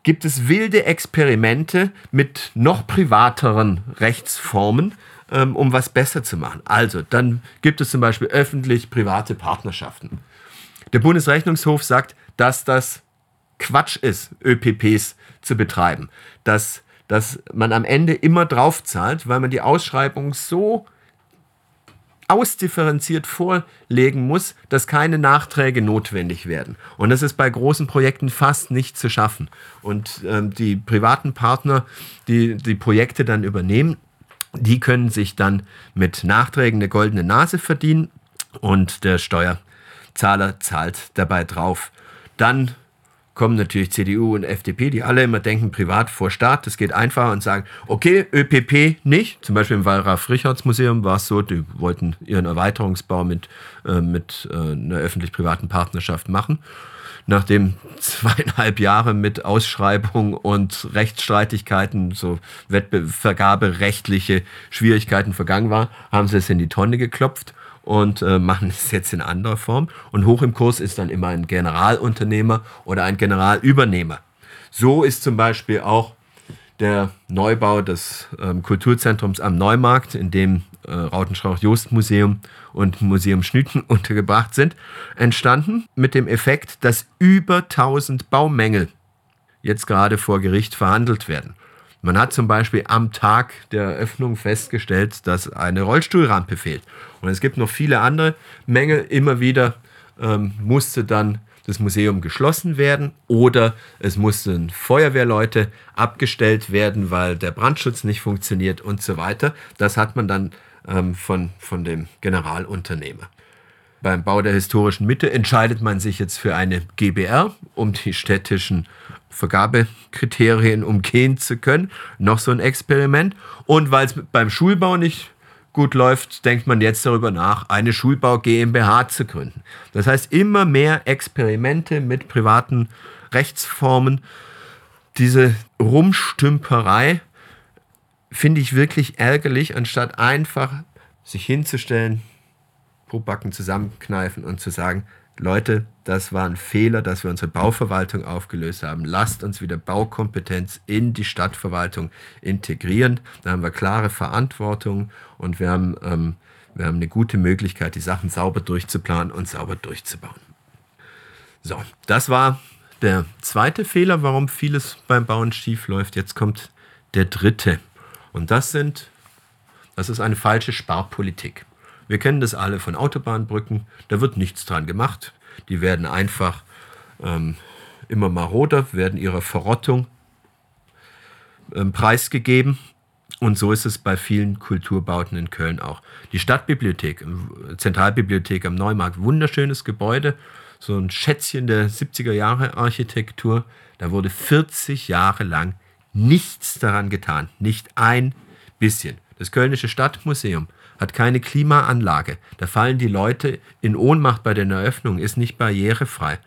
gibt es wilde Experimente mit noch privateren Rechtsformen, ähm, um was besser zu machen. Also, dann gibt es zum Beispiel öffentlich-private Partnerschaften. Der Bundesrechnungshof sagt, dass das Quatsch ist, ÖPPs zu betreiben. Dass, dass man am Ende immer drauf zahlt, weil man die Ausschreibung so ausdifferenziert vorlegen muss, dass keine Nachträge notwendig werden. Und das ist bei großen Projekten fast nicht zu schaffen. Und ähm, die privaten Partner, die die Projekte dann übernehmen, die können sich dann mit Nachträgen eine goldene Nase verdienen und der Steuerzahler zahlt dabei drauf. Dann kommen natürlich CDU und FDP, die alle immer denken, privat vor Staat, das geht einfacher und sagen, okay, ÖPP nicht. Zum Beispiel im Wallraf-Richards-Museum war es so, die wollten ihren Erweiterungsbau mit, äh, mit äh, einer öffentlich-privaten Partnerschaft machen. Nachdem zweieinhalb Jahre mit Ausschreibung und Rechtsstreitigkeiten, so Wettvergaberechtliche Schwierigkeiten vergangen war, haben sie es in die Tonne geklopft und äh, machen es jetzt in anderer Form. Und hoch im Kurs ist dann immer ein Generalunternehmer oder ein Generalübernehmer. So ist zum Beispiel auch der Neubau des ähm, Kulturzentrums am Neumarkt, in dem äh, Rautenstrauch-Jost-Museum und Museum Schnüten *laughs* untergebracht sind, entstanden mit dem Effekt, dass über 1000 Baumängel jetzt gerade vor Gericht verhandelt werden. Man hat zum Beispiel am Tag der Eröffnung festgestellt, dass eine Rollstuhlrampe fehlt. Und es gibt noch viele andere Mängel. Immer wieder ähm, musste dann das Museum geschlossen werden oder es mussten Feuerwehrleute abgestellt werden, weil der Brandschutz nicht funktioniert und so weiter. Das hat man dann ähm, von, von dem Generalunternehmer. Beim Bau der historischen Mitte entscheidet man sich jetzt für eine GBR, um die städtischen Vergabekriterien umgehen zu können. Noch so ein Experiment. Und weil es beim Schulbau nicht gut läuft, denkt man jetzt darüber nach, eine Schulbau GmbH zu gründen. Das heißt, immer mehr Experimente mit privaten Rechtsformen. Diese Rumstümperei finde ich wirklich ärgerlich, anstatt einfach sich hinzustellen, Probacken zusammenkneifen und zu sagen, Leute, das war ein Fehler, dass wir unsere Bauverwaltung aufgelöst haben. Lasst uns wieder Baukompetenz in die Stadtverwaltung integrieren. Da haben wir klare Verantwortung und wir haben, ähm, wir haben eine gute Möglichkeit, die Sachen sauber durchzuplanen und sauber durchzubauen. So, das war der zweite Fehler, warum vieles beim Bauen schief läuft. Jetzt kommt der dritte. Und das sind, das ist eine falsche Sparpolitik. Wir kennen das alle von Autobahnbrücken. Da wird nichts dran gemacht. Die werden einfach ähm, immer maroder, werden ihrer Verrottung ähm, preisgegeben. Und so ist es bei vielen Kulturbauten in Köln auch. Die Stadtbibliothek, äh, Zentralbibliothek am Neumarkt, wunderschönes Gebäude, so ein Schätzchen der 70er Jahre Architektur. Da wurde 40 Jahre lang nichts daran getan, nicht ein bisschen. Das Kölnische Stadtmuseum hat keine Klimaanlage. Da fallen die Leute in Ohnmacht bei den Eröffnungen, ist nicht barrierefrei.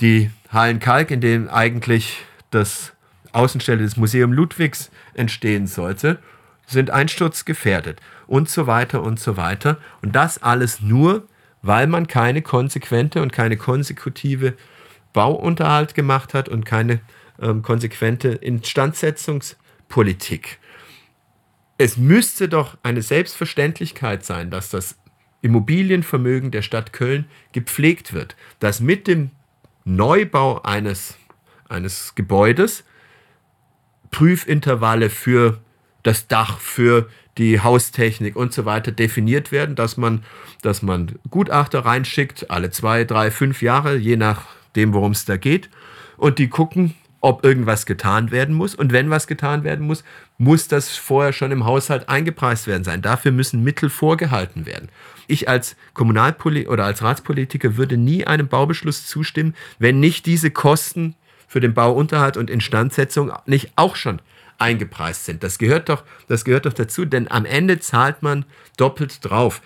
Die Hallen Kalk, in denen eigentlich das Außenstelle des Museum Ludwigs entstehen sollte, sind einsturzgefährdet und so weiter und so weiter. Und das alles nur, weil man keine konsequente und keine konsekutive Bauunterhalt gemacht hat und keine ähm, konsequente Instandsetzungspolitik es müsste doch eine Selbstverständlichkeit sein, dass das Immobilienvermögen der Stadt Köln gepflegt wird, dass mit dem Neubau eines, eines Gebäudes Prüfintervalle für das Dach, für die Haustechnik und so weiter definiert werden, dass man, dass man Gutachter reinschickt, alle zwei, drei, fünf Jahre, je nachdem, worum es da geht. Und die gucken, ob irgendwas getan werden muss. Und wenn was getan werden muss, muss das vorher schon im Haushalt eingepreist werden sein. Dafür müssen Mittel vorgehalten werden. Ich als Kommunalpoli oder als Ratspolitiker würde nie einem Baubeschluss zustimmen, wenn nicht diese Kosten für den Bauunterhalt und Instandsetzung nicht auch schon eingepreist sind. Das gehört doch, das gehört doch dazu, denn am Ende zahlt man doppelt drauf.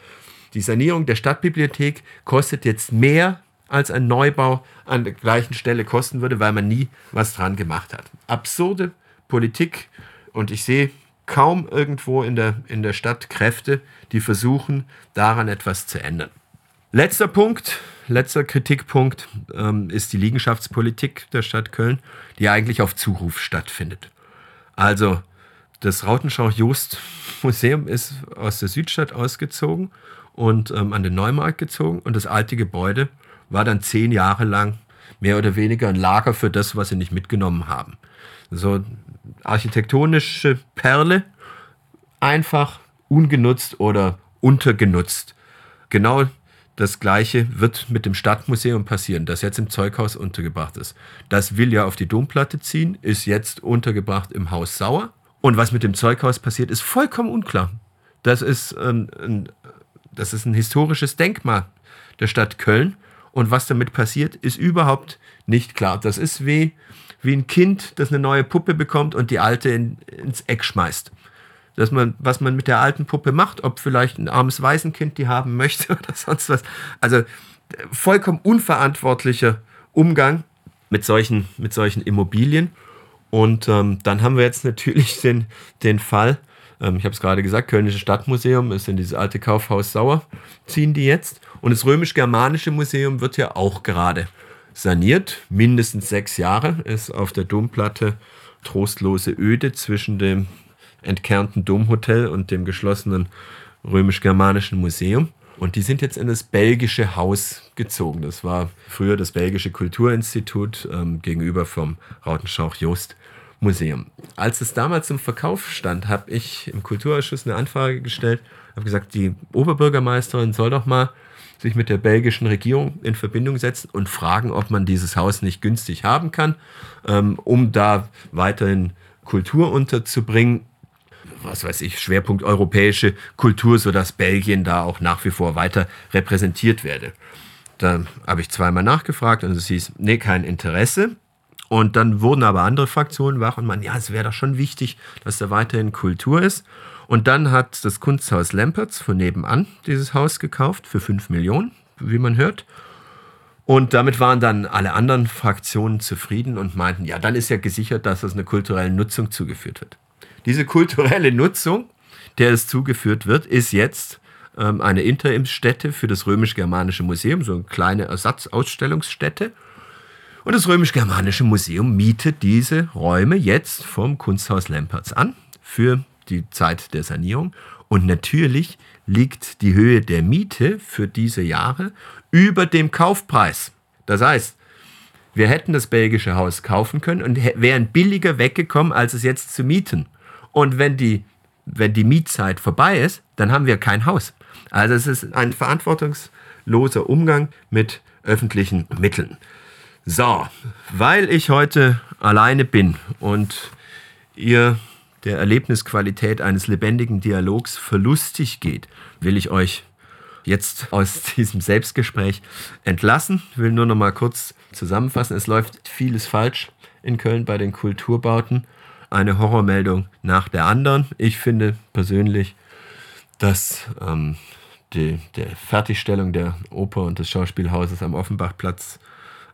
Die Sanierung der Stadtbibliothek kostet jetzt mehr als ein Neubau an der gleichen Stelle kosten würde, weil man nie was dran gemacht hat. Absurde Politik und ich sehe kaum irgendwo in der, in der Stadt Kräfte, die versuchen, daran etwas zu ändern. Letzter Punkt, letzter Kritikpunkt ähm, ist die Liegenschaftspolitik der Stadt Köln, die eigentlich auf Zuruf stattfindet. Also das Rautenschau-Jost-Museum ist aus der Südstadt ausgezogen und ähm, an den Neumarkt gezogen und das alte Gebäude war dann zehn Jahre lang mehr oder weniger ein Lager für das, was sie nicht mitgenommen haben. So architektonische Perle, einfach ungenutzt oder untergenutzt. Genau das gleiche wird mit dem Stadtmuseum passieren, das jetzt im Zeughaus untergebracht ist. Das will ja auf die Domplatte ziehen, ist jetzt untergebracht im Haus Sauer. Und was mit dem Zeughaus passiert, ist vollkommen unklar. Das ist ein, ein, das ist ein historisches Denkmal der Stadt Köln. Und was damit passiert, ist überhaupt nicht klar. Das ist wie, wie ein Kind, das eine neue Puppe bekommt und die alte in, ins Eck schmeißt. Dass man, was man mit der alten Puppe macht, ob vielleicht ein armes Waisenkind die haben *laughs* möchte oder sonst was. Also vollkommen unverantwortlicher Umgang mit solchen, mit solchen Immobilien. Und ähm, dann haben wir jetzt natürlich den, den Fall, ähm, ich habe es gerade gesagt, Kölnische Stadtmuseum ist in dieses alte Kaufhaus Sauer, ziehen die jetzt. Und das Römisch-Germanische Museum wird ja auch gerade saniert. Mindestens sechs Jahre ist auf der Domplatte trostlose Öde zwischen dem entkernten Domhotel und dem geschlossenen Römisch-Germanischen Museum. Und die sind jetzt in das belgische Haus gezogen. Das war früher das belgische Kulturinstitut ähm, gegenüber vom Rautenschauch-Jost Museum. Als es damals zum Verkauf stand, habe ich im Kulturausschuss eine Anfrage gestellt, habe gesagt, die Oberbürgermeisterin soll doch mal sich mit der belgischen Regierung in Verbindung setzen und fragen, ob man dieses Haus nicht günstig haben kann, ähm, um da weiterhin Kultur unterzubringen. Was weiß ich, Schwerpunkt europäische Kultur, sodass Belgien da auch nach wie vor weiter repräsentiert werde. Da habe ich zweimal nachgefragt und es hieß, nee, kein Interesse. Und dann wurden aber andere Fraktionen wach und man, ja, es wäre doch schon wichtig, dass da weiterhin Kultur ist. Und dann hat das Kunsthaus Lempertz von nebenan dieses Haus gekauft für 5 Millionen, wie man hört. Und damit waren dann alle anderen Fraktionen zufrieden und meinten, ja, dann ist ja gesichert, dass es eine kulturelle Nutzung zugeführt wird. Diese kulturelle Nutzung, der es zugeführt wird, ist jetzt ähm, eine Interimsstätte für das Römisch-Germanische Museum, so eine kleine Ersatzausstellungsstätte. Und das Römisch-Germanische Museum mietet diese Räume jetzt vom Kunsthaus Lempertz an für die Zeit der Sanierung. Und natürlich liegt die Höhe der Miete für diese Jahre über dem Kaufpreis. Das heißt, wir hätten das belgische Haus kaufen können und wären billiger weggekommen, als es jetzt zu mieten. Und wenn die, wenn die Mietzeit vorbei ist, dann haben wir kein Haus. Also es ist ein verantwortungsloser Umgang mit öffentlichen Mitteln. So, weil ich heute alleine bin und ihr der Erlebnisqualität eines lebendigen Dialogs verlustig geht, will ich euch jetzt aus *laughs* diesem Selbstgespräch entlassen. Ich will nur noch mal kurz zusammenfassen. Es läuft vieles falsch in Köln bei den Kulturbauten. Eine Horrormeldung nach der anderen. Ich finde persönlich, dass ähm, die der Fertigstellung der Oper und des Schauspielhauses am Offenbachplatz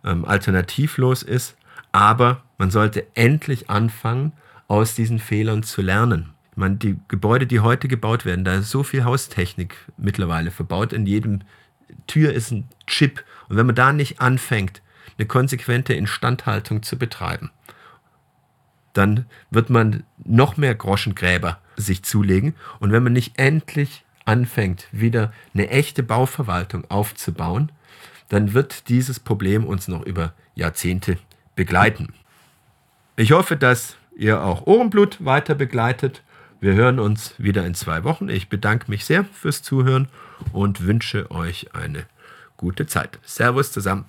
ähm, alternativlos ist. Aber man sollte endlich anfangen, aus diesen Fehlern zu lernen. Meine, die Gebäude, die heute gebaut werden, da ist so viel Haustechnik mittlerweile verbaut. In jedem Tür ist ein Chip. Und wenn man da nicht anfängt, eine konsequente Instandhaltung zu betreiben, dann wird man noch mehr Groschengräber sich zulegen. Und wenn man nicht endlich anfängt, wieder eine echte Bauverwaltung aufzubauen, dann wird dieses Problem uns noch über Jahrzehnte begleiten. Ich hoffe, dass ihr auch Ohrenblut weiter begleitet Wir hören uns wieder in zwei Wochen. Ich bedanke mich sehr fürs Zuhören und wünsche euch eine gute Zeit. Servus zusammen.